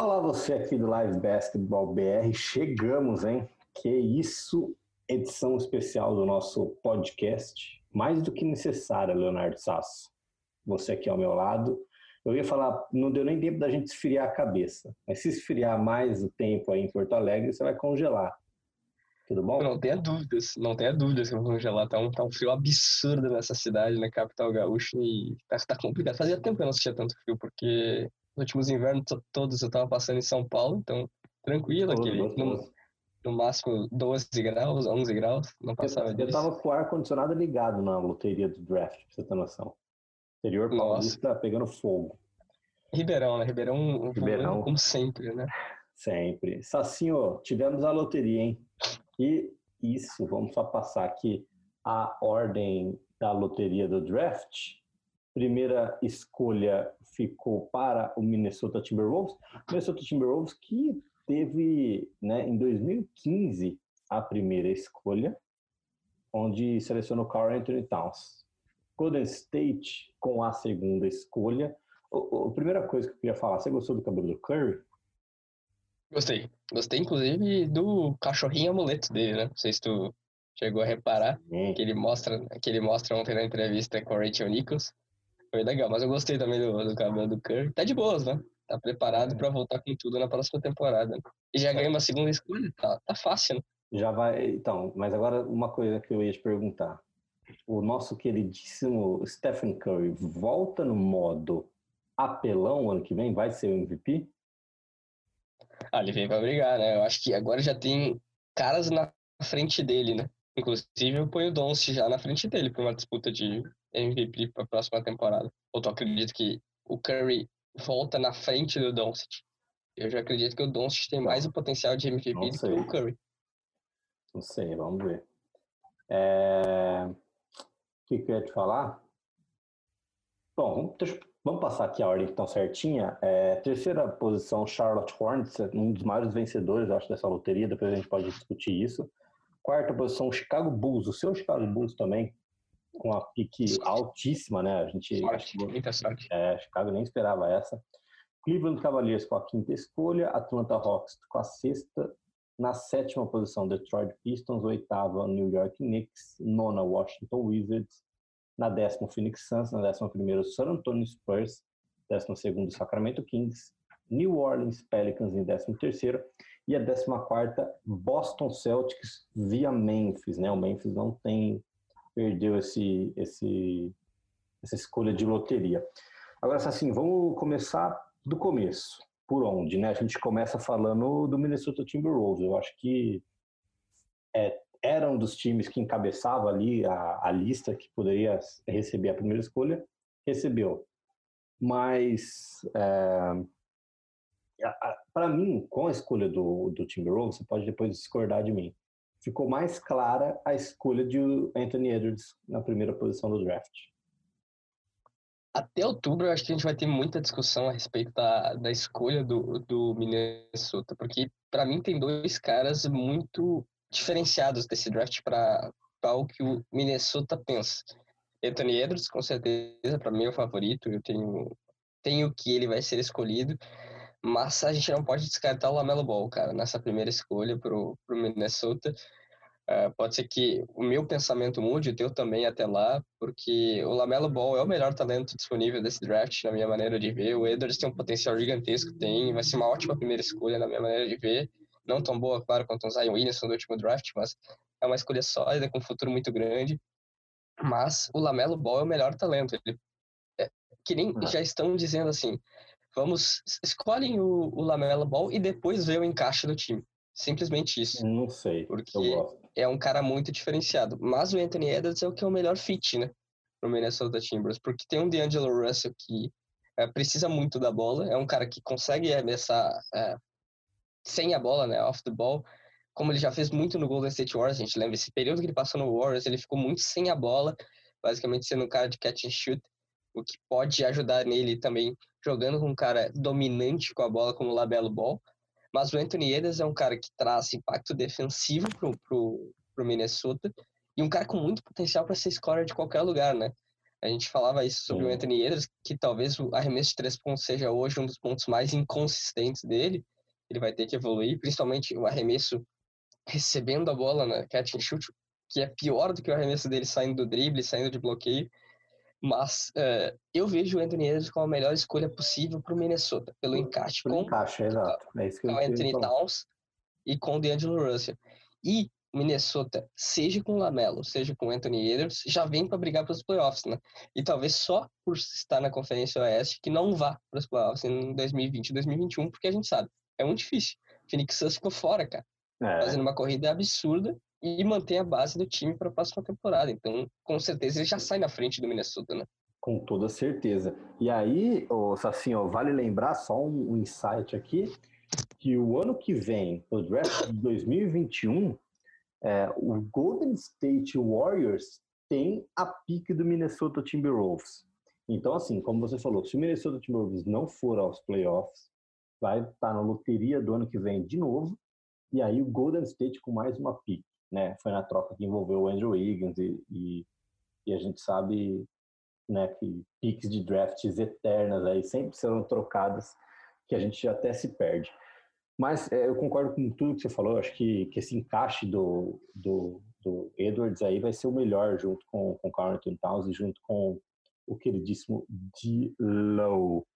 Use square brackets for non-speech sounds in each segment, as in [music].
Olá, você aqui do Live Basketball BR. Chegamos, hein? Que isso, edição especial do nosso podcast. Mais do que necessária, Leonardo Sasso. Você aqui ao meu lado. Eu ia falar, não deu nem tempo da gente esfriar a cabeça. Mas se esfriar mais o tempo aí em Porto Alegre, você vai congelar. Tudo bom? Não tenha dúvidas, não tenha dúvidas que eu vou congelar. Tá um, tá um frio absurdo nessa cidade, na capital gaúcha, e tá, tá complicado. Fazia tempo que eu não assistia tanto frio, porque últimos invernos todos eu tava passando em São Paulo, então tranquilo, aquele, no, no, máximo 12 graus, 11 graus, não passava eu, disso. Eu tava com o ar-condicionado ligado na loteria do draft, pra você ter noção. Interior paulista Nossa. pegando fogo. Ribeirão, né? Ribeirão, Ribeirão. como sempre, né? Sempre. Sacinho, tivemos a loteria, hein? E isso, vamos só passar aqui a ordem da loteria do draft. Primeira escolha ficou para o Minnesota Timberwolves. Minnesota Timberwolves que teve, né, em 2015 a primeira escolha, onde selecionou Carl Anthony Towns. Golden State com a segunda escolha. A primeira coisa que eu queria falar, você gostou do cabelo do Curry? Gostei. Gostei, inclusive, do cachorrinho amuleto dele, né? Não sei se tu chegou a reparar, que, ele mostra, que ele mostra ontem na entrevista com o Rachel Nichols. Foi legal, mas eu gostei também do, do cabelo do Curry. Tá de boas, né? Tá preparado é. para voltar com tudo na próxima temporada. E já ganhou uma segunda escolha, tá, tá fácil, né? Já vai. Então, mas agora uma coisa que eu ia te perguntar. O nosso queridíssimo Stephen Curry volta no modo apelão ano que vem? Vai ser o MVP? Ah, ele vem pra brigar, né? Eu acho que agora já tem caras na frente dele, né? Inclusive eu ponho o Doncic já na frente dele para uma disputa de MVP para a próxima temporada. Ou tu acredita que o Curry volta na frente do Doncic? Eu já acredito que o Doncic tem mais o potencial de MVP do que o Curry. Não sei, vamos ver. É... O que, que eu ia te falar? Bom, Vamos passar aqui a ordem que estão certinha. É, terceira posição, Charlotte Hornets, um dos maiores vencedores, acho, dessa loteria. Depois a gente pode discutir isso. Quarta posição, Chicago Bulls. O seu Chicago Bulls também, com a pique altíssima, né? A gente. Sorte, muita sorte. É, Chicago nem esperava essa. Cleveland Cavaliers com a quinta escolha. Atlanta Hawks com a sexta. Na sétima posição, Detroit Pistons. Oitava, New York Knicks. Nona, Washington Wizards na décima Phoenix Suns, na décima primeira San Antonio Spurs, décima segunda Sacramento Kings, New Orleans Pelicans em décimo terceiro e a décima quarta Boston Celtics via Memphis, né? O Memphis não tem perdeu esse esse essa escolha de loteria. Agora assim, vamos começar do começo. Por onde, né? A gente começa falando do Minnesota Timberwolves. Eu acho que é, era um dos times que encabeçava ali a, a lista que poderia receber a primeira escolha, recebeu. Mas, é, para mim, com a escolha do, do Timberwolves, você pode depois discordar de mim, ficou mais clara a escolha de Anthony Edwards na primeira posição do draft. Até outubro, eu acho que a gente vai ter muita discussão a respeito da, da escolha do, do Minnesota, porque para mim tem dois caras muito diferenciados desse draft para o que o Minnesota pensa. Anthony Edwards, com certeza, para mim é o favorito. Eu tenho, tenho que ele vai ser escolhido. Mas a gente não pode descartar o Lamelo Ball, cara, nessa primeira escolha para o Minnesota. Uh, pode ser que o meu pensamento mude, o teu também até lá, porque o Lamelo Ball é o melhor talento disponível desse draft, na minha maneira de ver. O Edwards tem um potencial gigantesco, tem, vai ser uma ótima primeira escolha, na minha maneira de ver não tão boa, claro, quanto o Zion Williamson do último draft, mas é uma escolha sólida, com um futuro muito grande. Mas o Lamelo Ball é o melhor talento. Ele, é, que nem ah. já estão dizendo assim, vamos, escolhem o, o Lamelo Ball e depois vê o encaixe do time. Simplesmente isso. Não sei. Porque é um cara muito diferenciado. Mas o Anthony Edwards é o que é o melhor fit, né? Pro Minnesota Timbers. Porque tem um D'Angelo Russell que é, precisa muito da bola. É um cara que consegue arremessar é, sem a bola, né, off the ball, como ele já fez muito no Golden State Warriors, a gente lembra esse período que ele passou no Warriors, ele ficou muito sem a bola, basicamente sendo um cara de catch and shoot, o que pode ajudar nele também jogando com um cara dominante com a bola como o Labelo Ball. Mas o Anthony Edwards é um cara que traz impacto defensivo pro, pro, pro Minnesota e um cara com muito potencial para ser scorer de qualquer lugar, né? A gente falava isso sobre Sim. o Anthony Edwards, que talvez o arremesso de três pontos seja hoje um dos pontos mais inconsistentes dele. Ele vai ter que evoluir, principalmente o arremesso recebendo a bola na catch and shoot, que é pior do que o arremesso dele saindo do drible, saindo de bloqueio. Mas uh, eu vejo o Anthony Edwards como a melhor escolha possível para o Minnesota, pelo encaixe com, encaixe, exato. É isso que com o Anthony Towns e com o D'Angelo Russell. E Minnesota, seja com o Lamelo, seja com o Anthony Edwards, já vem para brigar para os playoffs, né? E talvez só por estar na Conferência Oeste que não vá para os playoffs em 2020 e 2021, porque a gente sabe, é muito difícil. Phoenix Suns ficou fora, cara. É. Fazendo uma corrida absurda e mantém a base do time para a próxima temporada. Então, com certeza, ele já sai na frente do Minnesota, né? Com toda certeza. E aí, oh, Sacinho, vale lembrar só um, um insight aqui, que o ano que vem, o draft de 2021, é, o Golden State Warriors tem a pique do Minnesota Timberwolves. Então, assim, como você falou, se o Minnesota Timberwolves não for aos playoffs, vai estar na loteria do ano que vem de novo, e aí o Golden State com mais uma pique, né? Foi na troca que envolveu o Andrew Wiggins e, e, e a gente sabe né, que piques de drafts eternas aí sempre serão trocadas, que a gente até se perde. Mas é, eu concordo com tudo que você falou. Acho que, que esse encaixe do, do, do Edwards aí vai ser o melhor, junto com, com Carlton Towns e junto com o queridíssimo D-Low.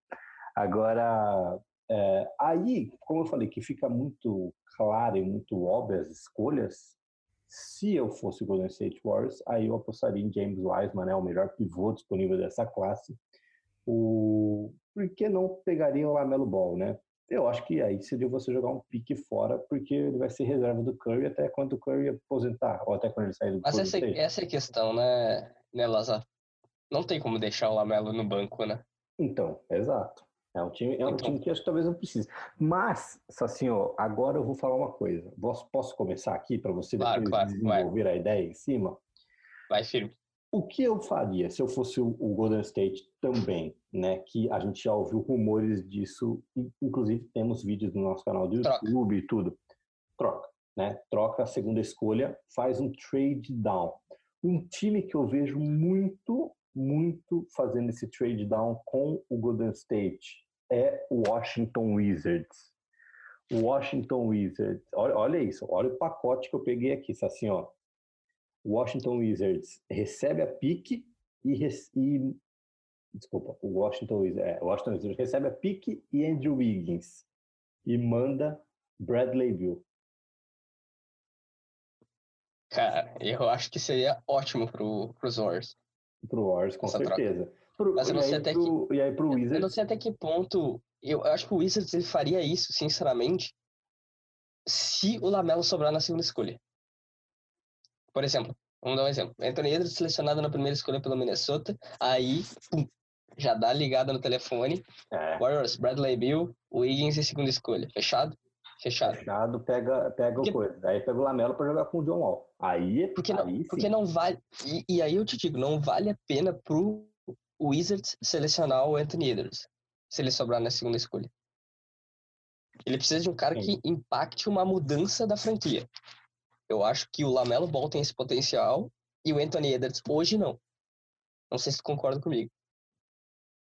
Agora, é, aí, como eu falei, que fica muito clara e muito óbvia as escolhas, se eu fosse o Golden State Warriors, aí eu apostaria em James Wiseman, né, o melhor pivô disponível dessa classe. O... Por que não pegaria o Lamelo Ball, né? Eu acho que aí seria você jogar um pique fora, porque ele vai ser reserva do Curry até quando o Curry aposentar, ou até quando ele sair do Mas essa, essa é a questão, né, né, Lazar? Não tem como deixar o Lamelo no banco, né? Então, exato. É um time, é um então... time que acho que talvez não precise. Mas, ó, agora eu vou falar uma coisa. Posso, posso começar aqui para você claro, depois claro, desenvolver vai. a ideia em cima? Vai firme. O que eu faria se eu fosse o Golden State também, né? Que a gente já ouviu rumores disso, inclusive temos vídeos no nosso canal do YouTube Troca. e tudo. Troca, né? Troca a segunda escolha, faz um trade down. Um time que eu vejo muito, muito fazendo esse trade down com o Golden State é o Washington Wizards. O Washington Wizards, olha, olha isso, olha o pacote que eu peguei aqui, assim, ó. Washington Wizards recebe a pique e, e desculpa, o Washington Wizards, é, Washington Wizards recebe a pique e Andrew Wiggins e manda Bradley Bill. Cara, eu acho que seria ótimo pro, pros Warriors. Pro Warriors, com certeza. Pro, Mas eu não sei até pro, que... E aí pro Wizards... Eu não sei até que ponto... Eu, eu acho que o Wizards ele faria isso, sinceramente, se o Lamelo sobrar na segunda escolha. Por exemplo, vamos dar um exemplo. Anthony Edwards selecionado na primeira escolha pelo Minnesota, aí pum, já dá ligada no telefone. É. Warriors, Bradley Bill, Wiggins e segunda escolha. Fechado? Fechado. Fechado, pega, pega porque, o coisa. Aí pega o Lamelo para jogar com o John Wall. Aí, porque aí não, porque não vale. E, e, aí eu te digo, não vale a pena pro Wizards selecionar o Anthony Edwards, se ele sobrar na segunda escolha. Ele precisa de um cara que impacte uma mudança da franquia. Eu acho que o Lamelo Ball tem esse potencial e o Anthony Edwards hoje não. Não sei se tu concorda comigo.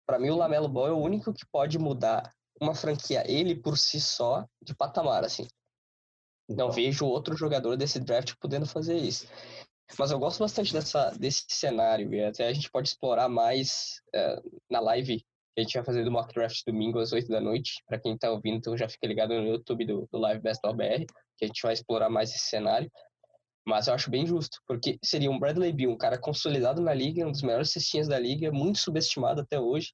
Para mim, o Lamelo Ball é o único que pode mudar uma franquia, ele por si só, de patamar, assim. Não então. vejo outro jogador desse draft podendo fazer isso. Mas eu gosto bastante dessa, desse cenário e até a gente pode explorar mais uh, na live que a gente vai fazer do mock draft domingo às 8 da noite. Para quem está ouvindo, então já fica ligado no YouTube do, do Live Best BR que a gente vai explorar mais esse cenário. Mas eu acho bem justo, porque seria um Bradley Beal, um cara consolidado na liga, um dos melhores cestinhas da liga, muito subestimado até hoje,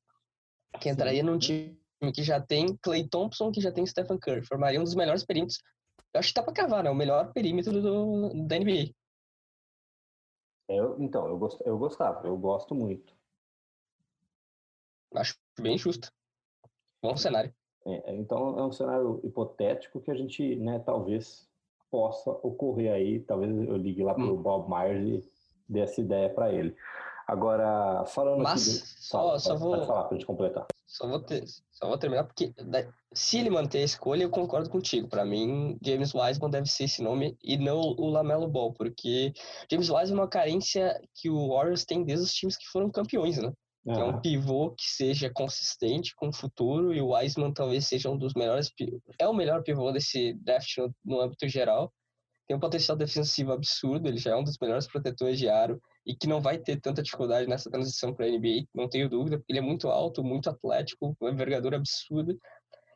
que entraria num time que já tem Clay Thompson, que já tem Stephen Curry, formaria um dos melhores perímetros. Eu acho que tá pra cavar, né? O melhor perímetro do, da NBA. Eu, então, eu, gost, eu gostava, eu gosto muito. Acho bem justo. Bom cenário. É, então é um cenário hipotético que a gente, né, talvez possa ocorrer aí. Talvez eu ligue lá para o hum. Bob Myers e dê essa ideia para ele. Agora, falando Mas, aqui. só, só pode, vou. Pode falar para a gente completar. Só vou, ter, só vou terminar porque se ele manter a escolha, eu concordo contigo. Para mim, James Wiseman deve ser esse nome e não o Lamelo Ball, porque James Wiseman é uma carência que o Warriors tem desde os times que foram campeões, né? Que é um pivô que seja consistente com o futuro e o Wiseman talvez seja um dos melhores, é o melhor pivô desse draft no, no âmbito geral. Tem um potencial defensivo absurdo, ele já é um dos melhores protetores de aro e que não vai ter tanta dificuldade nessa transição para a NBA, não tenho dúvida, porque ele é muito alto, muito atlético, uma envergadura absurda.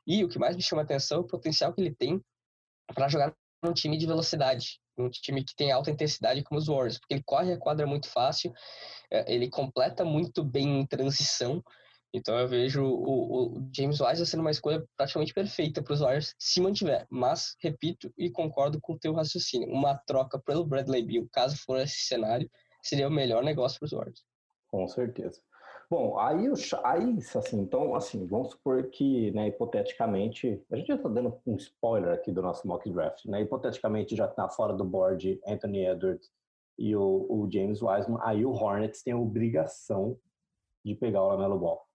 E o que mais me chama a atenção é o potencial que ele tem para jogar num time de velocidade, num time que tem alta intensidade como os Warriors, porque ele corre a quadra muito fácil, é, ele completa muito bem em transição. Então eu vejo o, o James Wiseman sendo uma escolha praticamente perfeita para os Warriors se mantiver. Mas, repito e concordo com o teu raciocínio, uma troca pelo Bradley Beal, caso for esse cenário, seria o melhor negócio para os Warriors. Com certeza. Bom, aí, aí assim, então, assim, vamos supor que, né, hipoteticamente, a gente já está dando um spoiler aqui do nosso mock draft, né, hipoteticamente já está fora do board Anthony Edwards e o, o, James Wiseman, aí o Hornets tem a obrigação de pegar o Lamelo Ball.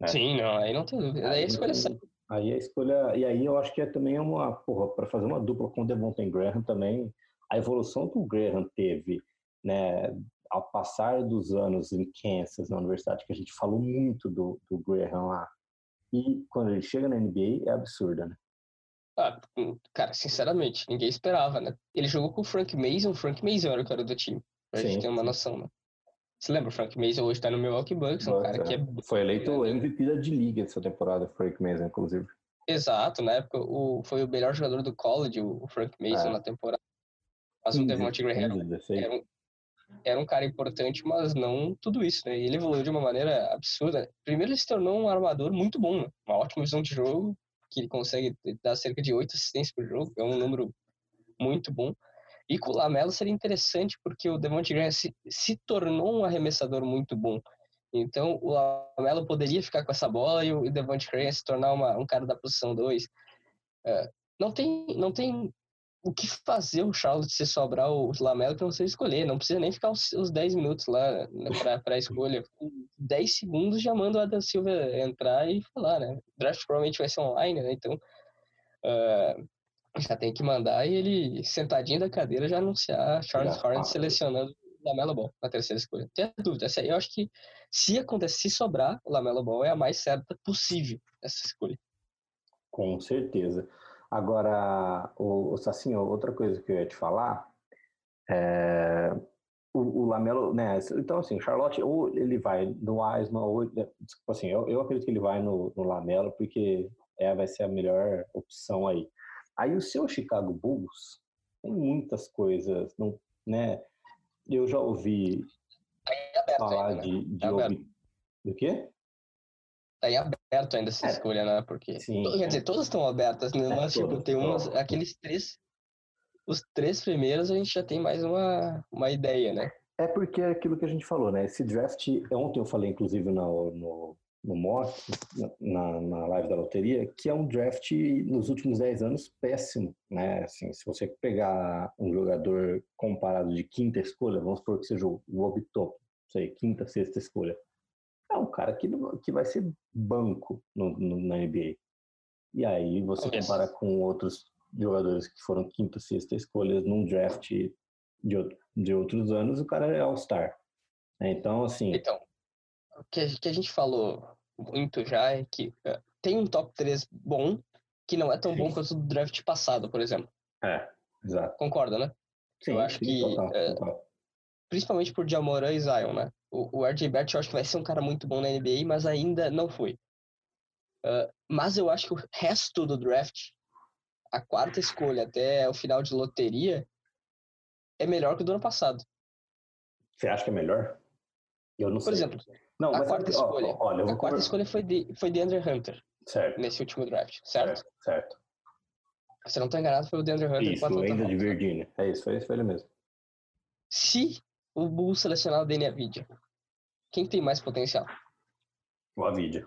Né? Sim, não, aí não tem dúvida, aí a escolha é Aí a escolha, e aí eu acho que é também uma, porra, para fazer uma dupla com o Devontae Graham também, a evolução que o Graham teve né, ao passar dos anos em Kansas, na universidade, que a gente falou muito do, do Graham lá, e quando ele chega na NBA é absurda, né? Ah, hum, cara, sinceramente, ninguém esperava, né? Ele jogou com o Frank Mason, o Frank Mason era o cara do time, pra sim, gente ter uma noção, né? Você lembra, o Frank Mason hoje tá no Milwaukee Bucks, um cara que é... Foi eleito MVP da D-League essa temporada, Frank Mason, inclusive. Exato, na época o, foi o melhor jogador do college, o Frank Mason, é. na temporada. Mas o Devontae Graham era um, era um cara importante, mas não tudo isso, né? Ele evoluiu de uma maneira absurda. Primeiro, ele se tornou um armador muito bom, né? uma ótima visão de jogo, que ele consegue dar cerca de oito assistências por jogo, é um número muito bom. E com o Lamelo seria interessante, porque o Devontae Graham se, se tornou um arremessador muito bom. Então, o Lamelo poderia ficar com essa bola e o Devontae Graham se tornar uma, um cara da posição 2. É, não tem, não tem o que fazer o Charlotte se sobrar o Lamelo para você escolher. Não precisa nem ficar os, os 10 minutos lá né, para a escolha. 10 segundos já manda o Adam Silva entrar e falar, né? O draft provavelmente vai ser online, né? Então uh, já tem que mandar e ele, sentadinho da cadeira, já anunciar Charles Hornets selecionando o Lamelo Ball na terceira escolha. Tem dúvida. Essa aí eu acho que se acontecer, se sobrar, o Lamelo Ball é a mais certa possível essa escolha. Com certeza. Agora, o, o outra coisa que eu ia te falar é o, o, Lamelo, né? Então, assim, Charlotte, ou ele vai no Wiseman, ou, desculpa, assim, eu, eu acredito que ele vai no, no Lamelo, porque é, vai ser a melhor opção aí. Aí o seu Chicago Bulls tem muitas coisas, não, né? Eu já ouvi tá falar ainda, né? de, tá de, do quê? tá aberto ainda essa é. escolha, né? Porque, Sim, quer dizer, todas estão abertas, né? É, Mas, tipo, tem umas, aqueles três, os três primeiros a gente já tem mais uma, uma ideia, né? É porque é aquilo que a gente falou, né? Esse draft, ontem eu falei, inclusive, no, no, no mock, na, na live da loteria, que é um draft, nos últimos 10 anos, péssimo, né? Assim, se você pegar um jogador comparado de quinta escolha, vamos supor que seja o Obitopo, sei, quinta, sexta escolha é um cara que, que vai ser banco no, no, na NBA. E aí você compara com outros jogadores que foram quinta, sexta escolhas num draft de, de outros anos, o cara é All-Star. É, então, assim. Então, o que, que a gente falou muito já é que uh, tem um top 3 bom, que não é tão bom quanto o do draft passado, por exemplo. É, exato. Concorda, né? Sim, eu acho sim, que. Total, total. Principalmente por Jamoran e Zion, né? O, o RJ Barrett eu acho que vai ser um cara muito bom na NBA, mas ainda não foi. Uh, mas eu acho que o resto do draft, a quarta escolha até o final de loteria, é melhor que o do ano passado. Você acha que é melhor? Eu não Por sei. Exemplo, não, a quarta escolha. Ó, olha, a quarta escolha foi de, foi de Andrew Hunter. Certo. Nesse último draft, certo? Certo. certo. Se não estou enganado, foi o DeAndre Hunter. Isso, ainda de Virgínia. É isso, foi, foi ele mesmo. Se o Bulls selecionar o Danny Avidia, quem tem mais potencial? O Avidia.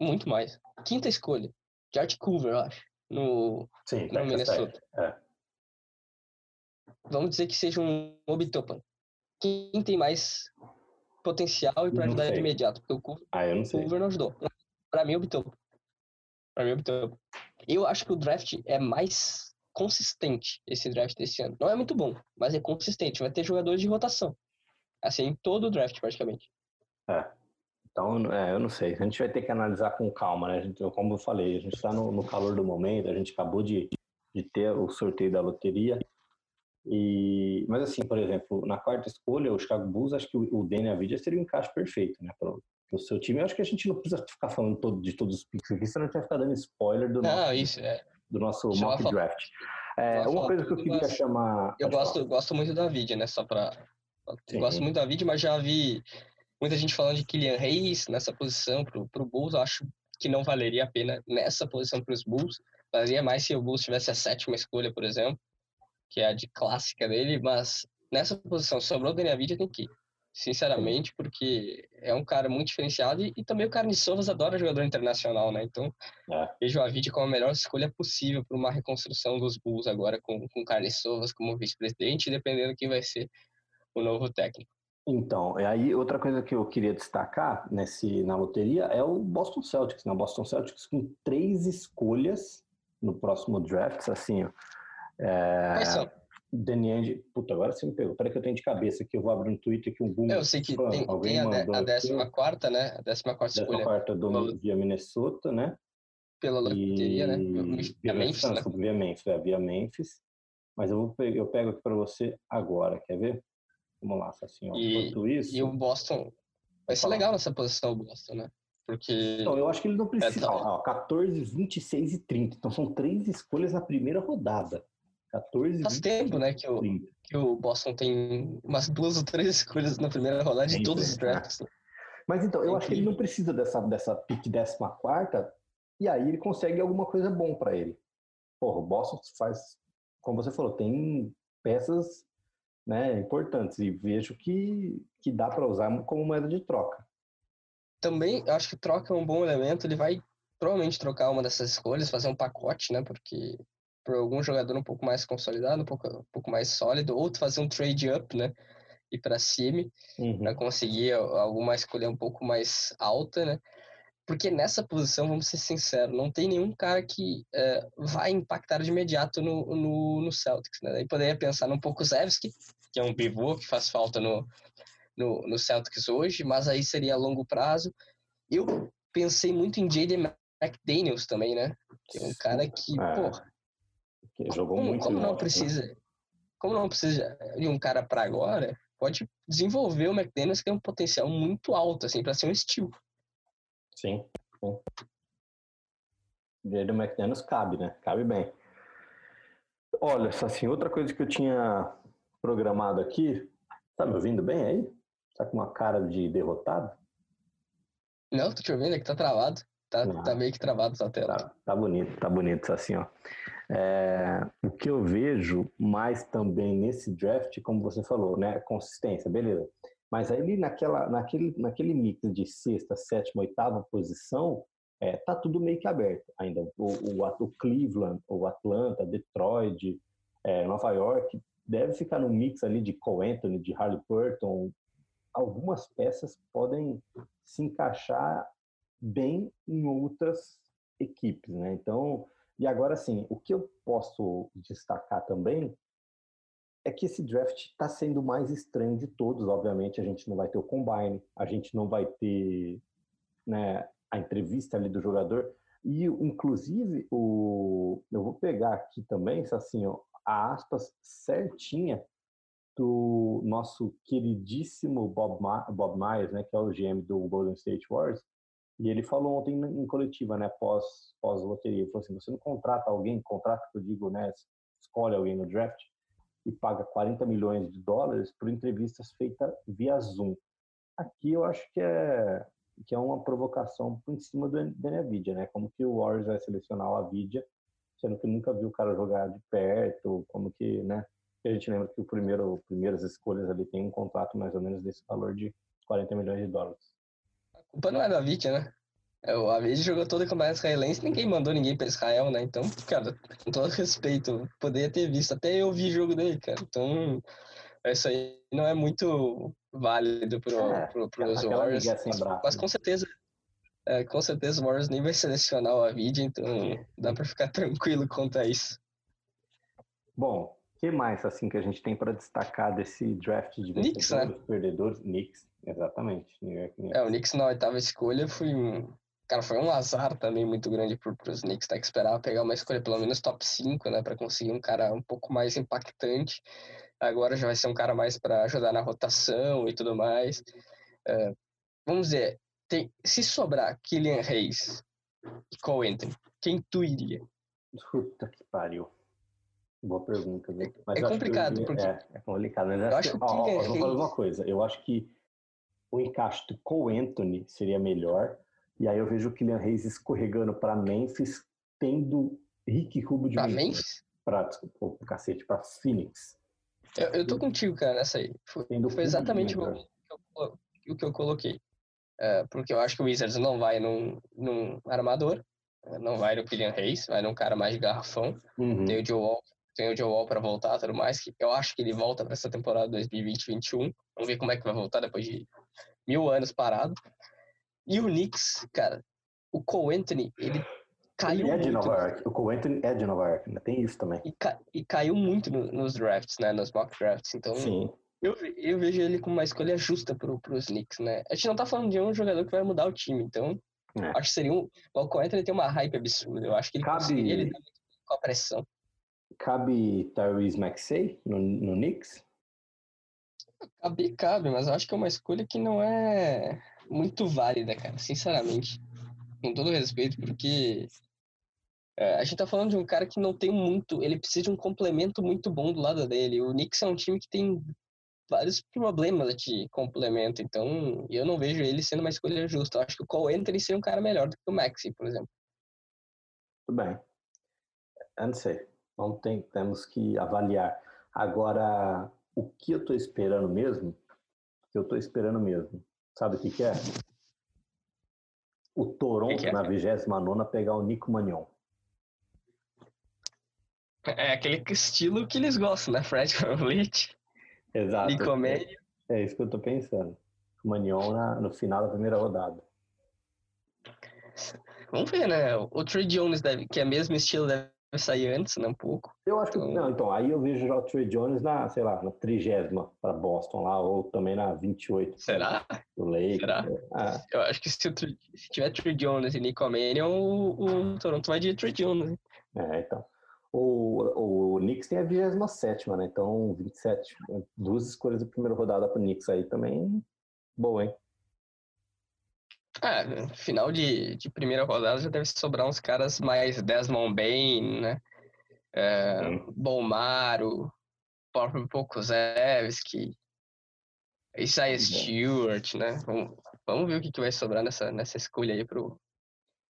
Muito mais. Quinta escolha. Jart Culver, eu acho. No, Sim, no Minnesota. É. Vamos dizer que seja um Obitopan. Quem tem mais potencial e para ajudar de imediato? Porque o Culver, ah, eu não, sei. Culver não ajudou. Pra mim, optou. Pra mim, optou. Eu acho que o draft é mais consistente, esse draft desse ano. Não é muito bom, mas é consistente. Vai ter jogadores de rotação. Assim, em todo o draft, praticamente. É. Então, é, eu não sei. A gente vai ter que analisar com calma, né? Gente, como eu falei, a gente está no, no, calor do momento, a gente acabou de, de ter o sorteio da loteria. E, mas assim, por exemplo, na quarta escolha, o Chicago Bulls, acho que o, o Danny Avidia seria um encaixe perfeito, né? Para o seu time. Eu acho que a gente não precisa ficar falando todo, de todos os picks aqui, senão a gente vai ficar dando spoiler do não, nosso, isso, é. Do nosso mock draft. É, uma coisa que eu queria mas... chamar. Eu gosto, gosto muito da Avidia, né? Só para Gosto muito da Avidia, mas já vi muita gente falando de Kylian Reis nessa posição para o Bulls. Eu acho que não valeria a pena nessa posição para os Bulls. Valeria mais se o Bulls tivesse a sétima escolha, por exemplo que é a de clássica dele, mas nessa posição sobrou o Daniel Vidia tem que ir, sinceramente, porque é um cara muito diferenciado e, e também o Carne Sovas adora jogador internacional, né? Então, é. vejo a Vidia como a melhor escolha possível para uma reconstrução dos Bulls agora com, com Carne Sovas como vice-presidente, dependendo quem vai ser o novo técnico. Então, aí outra coisa que eu queria destacar nesse, na loteria é o Boston Celtics, né? O Boston Celtics com três escolhas no próximo draft, assim, ó. É, Quais são? Danny Puta, agora você me pegou. Peraí que eu tenho de cabeça aqui, eu vou abrir um Twitter aqui, um boom. Eu sei que fã, tem, tem a, a décima quarta, né? A décima quarta escolha. Décima quarta do, via Minnesota, né? Pela loteria, né? Via Memphis, né? Via Memphis, é, via Memphis. Mas eu, vou, eu pego aqui para você agora, quer ver? Vamos lá, assim, ó. E, Enquanto isso... E o Boston... Vai ser legal nessa posição o Boston, né? Porque... Então, eu acho que ele não precisa... É, tá. ó, 14, 26 e 30. Então, são três escolhas na primeira rodada. 14 Faz tempo, né, que o, que o Boston tem umas duas ou três escolhas na primeira rodada de todos os drafts. Né? Mas então, eu acho que ele não precisa dessa, dessa pick 14 e aí ele consegue alguma coisa bom para ele. Porra, o Boston faz, como você falou, tem peças né, importantes e vejo que, que dá para usar como moeda de troca. Também, acho que troca é um bom elemento, ele vai provavelmente trocar uma dessas escolhas, fazer um pacote, né, porque por algum jogador um pouco mais consolidado, um pouco, um pouco mais sólido, ou fazer um trade up, né? Ir para cima, uhum. para conseguir alguma escolha um pouco mais alta, né? Porque nessa posição, vamos ser sinceros, não tem nenhum cara que uh, vai impactar de imediato no, no, no Celtics, né? Daí poderia pensar num pouco Zevski, que é um pivô que faz falta no, no, no Celtics hoje, mas aí seria a longo prazo. Eu pensei muito em Jaden McDaniels também, né? Que é um cara que, é. porra, que jogou como, muito como não né? precisa Como não precisa de um cara para agora, pode desenvolver o McDaniels que tem um potencial muito alto, assim, para ser um estilo. Sim, sim. O do McDaniels cabe, né? Cabe bem. Olha, assim, outra coisa que eu tinha programado aqui, tá me ouvindo bem aí? Tá com uma cara de derrotado? Não, tô te ouvindo, é que tá travado. Tá, tá meio que travado essa tela. Tá, tá bonito, tá bonito assim, ó. É, o que eu vejo mais também nesse draft, como você falou, né? Consistência, beleza. Mas aí naquela, naquele, naquele mix de sexta, sétima, oitava posição, é, tá tudo meio que aberto ainda. O, o, o Cleveland, o Atlanta, Detroit, é, Nova York, deve ficar no mix ali de Cole Anthony, de Harley Burton. Algumas peças podem se encaixar bem em outras equipes, né? Então, e agora sim, o que eu posso destacar também é que esse draft está sendo mais estranho de todos. Obviamente, a gente não vai ter o combine, a gente não vai ter né, a entrevista ali do jogador. E, inclusive, o, eu vou pegar aqui também, assim, ó, a aspas certinha do nosso queridíssimo Bob, Ma Bob Myers, né, que é o GM do Golden State Warriors, e ele falou ontem em coletiva, né, pós, pós loteria, ele falou assim, você não contrata alguém, contrata que eu digo, né, escolhe alguém no draft e paga 40 milhões de dólares por entrevistas feitas via Zoom. Aqui eu acho que é que é uma provocação por cima do Nvidia, né? Como que o Warriors vai selecionar o Nvidia, sendo que nunca viu o cara jogar de perto, como que, né? a gente lembra que o primeiro, primeiras escolhas ali tem um contrato mais ou menos desse valor de 40 milhões de dólares culpa não é da Vitia, né? É, o Avid jogou todo o campeonato israelense ninguém mandou ninguém para Israel, né? Então, cara, com todo respeito, poderia ter visto. Até eu vi jogo dele, cara. Então, isso aí não é muito válido pro, é, pro, pros Warriors. Mas, mas, com certeza. É, com certeza o Warriors nem vai selecionar o Avid, então dá para ficar [laughs] tranquilo quanto a isso. Bom, que mais assim que a gente tem para destacar desse draft de vencedores, né? perdedores? Knicks, exatamente. Knicks. É, o Knicks na oitava escolha foi um, cara, foi um azar também muito grande para os Knicks, ter que esperar pegar uma escolha pelo menos top 5, né, para conseguir um cara um pouco mais impactante. Agora já vai ser um cara mais para ajudar na rotação e tudo mais. Uh, vamos dizer, tem, se sobrar Killian Reis e Cole Anthony, quem tu iria? Puta que pariu. Boa pergunta. Né? Mas é complicado, iria, porque... É, é complicado. Mas eu acho que, que ó, ó, vou falar uma coisa. Eu acho que o encaixe do Cole Anthony seria melhor. E aí eu vejo o Kylian Reis escorregando para Memphis, tendo Rick Rubio de Pra Memphis? Pra, desculpa, cacete, pra Phoenix. Eu, eu tô contigo, cara, nessa aí. Foi, foi exatamente o, o que eu coloquei. É, porque eu acho que o Wizards não vai num, num armador, é, não vai no Kylian Reis, vai num cara mais de garrafão. Uhum. Tem o Joe Wall, tem o Joe Wall para voltar tudo mais, que eu acho que ele volta para essa temporada 2020-21. Vamos ver como é que vai voltar depois de mil anos parado. E o Knicks, cara, o Cole Anthony, ele caiu ele é muito. De Nova York. O Cole Anthony é de Nova York, ainda tem isso também. E, ca e caiu muito no, nos drafts, né? Nos mock drafts. Então, Sim. Eu, eu vejo ele como uma escolha justa para os Knicks, né? A gente não tá falando de um jogador que vai mudar o time, então é. acho que seria um. O Cole Anthony tem uma hype absurda. Eu acho que ele Cabe... conseguiria lidar com a pressão. Cabe Tyrese Maxey no, no Knicks? Cabe, cabe, mas eu acho que é uma escolha que não é muito válida, cara, sinceramente. Com todo respeito, porque é, a gente tá falando de um cara que não tem muito. Ele precisa de um complemento muito bom do lado dele. O Knicks é um time que tem vários problemas de complemento, então eu não vejo ele sendo uma escolha justa. Eu acho que o Cole Anthony seria um cara melhor do que o Maxi, por exemplo. Tudo bem. Eu não sei. Não tem, temos que avaliar. Agora, o que eu tô esperando mesmo, eu tô esperando mesmo, Sabe o que, que é? O Toronto, que que é? na 29 pegar o Nico Manion. É aquele estilo que eles gostam, né? Fred VanVleet. Exato. Nico É, é isso que eu tô pensando. O Manion na, no final da primeira rodada. Vamos ver, né? O Trey Jones, deve, que é mesmo estilo, deve sair antes, né? Um pouco. Eu acho então... que. Não, então, aí eu vejo já o Trey Jones na, sei lá, na trigésima para Boston lá, ou também na 28. Será? Do Lakers. Será? Ah. Eu acho que se, o, se tiver Trey Jones e Nico Mannion, o, o Toronto vai de Trey Jones. É, então. O, o Knicks tem a 27, né? Então, 27. Duas escolhas de primeira rodada pro Knicks aí também. Boa, hein? É, final de, de primeira rodada já deve sobrar uns caras mais Desmond Bain, né? É, Bomaro, próprio Pokusevski, Isaiah Stewart, né? Vamos, vamos ver o que, que vai sobrar nessa, nessa escolha aí pro.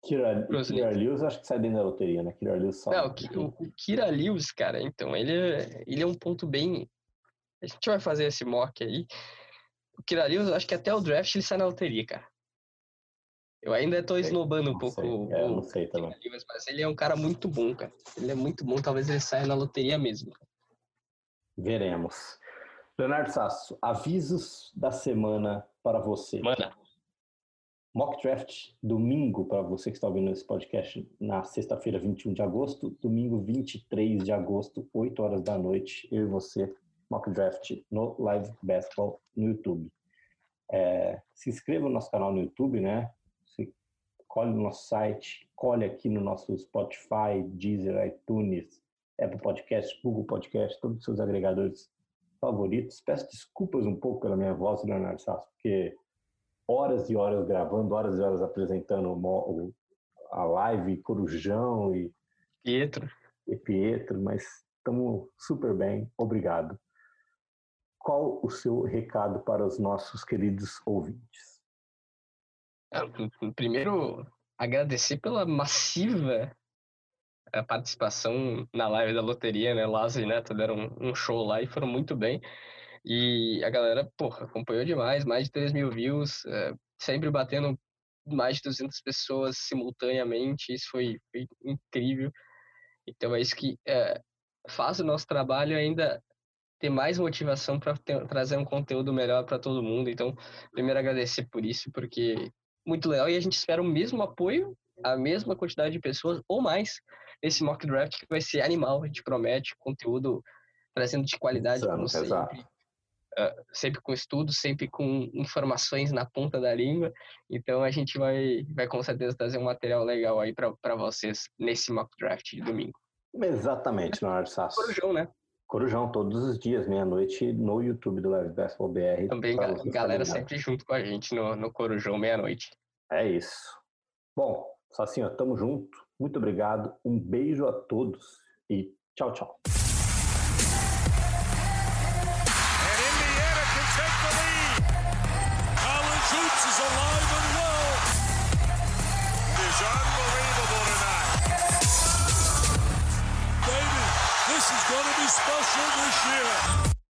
Kira, Kira Lewis acho que sai dentro da loteria, né? Kira Lewis só. Não, o, o Kira Lewis, cara, então, ele, é, ele é um ponto bem. A gente vai fazer esse mock aí. O Kira Lewis, acho que até o draft ele sai na loteria, cara. Eu ainda estou esnobando um pouco o, é, não sei também. mas ele é um cara muito bom, cara. Ele é muito bom, talvez ele saia na loteria mesmo. Veremos. Leonardo Sasso, avisos da semana para você. Manda. Mock draft domingo para você que está ouvindo esse podcast na sexta-feira, 21 de agosto, domingo 23 de agosto, 8 horas da noite, eu e você, mock draft no Live Basketball no YouTube. É, se inscreva no nosso canal no YouTube, né? Colhe no nosso site, colhe aqui no nosso Spotify, Deezer, iTunes, Apple Podcast, Google Podcast, todos os seus agregadores favoritos. Peço desculpas um pouco pela minha voz, Leonardo Sasso, porque horas e horas gravando, horas e horas apresentando a live, Corujão e Pietro. E Pietro, mas estamos super bem, obrigado. Qual o seu recado para os nossos queridos ouvintes? Ah, primeiro, agradecer pela massiva eh, participação na live da loteria, né? Lázaro e Neto deram um show lá e foram muito bem. E a galera, porra, acompanhou demais, mais de 3 mil views, é, sempre batendo mais de 200 pessoas simultaneamente, isso foi, foi incrível. Então é isso que é, faz o nosso trabalho ainda ter mais motivação para trazer um conteúdo melhor para todo mundo. Então, primeiro agradecer por isso, porque muito legal e a gente espera o mesmo apoio, a mesma quantidade de pessoas ou mais nesse mock draft que vai ser animal, a gente promete conteúdo trazendo de qualidade Insano, como sempre. exato. Uh, sempre com estudo, sempre com informações na ponta da língua. Então a gente vai, vai com certeza trazer um material legal aí para vocês nesse mock draft de domingo. Exatamente, Leonardo Sasso. Corujão, né? Corujão, todos os dias, meia-noite, no YouTube do Live Basketball BR. Também, ga- galera sempre junto com a gente no, no Corujão meia-noite. É isso. Bom, Sacinho, tamo junto. Muito obrigado. Um beijo a todos e tchau, tchau. Всеспасущее!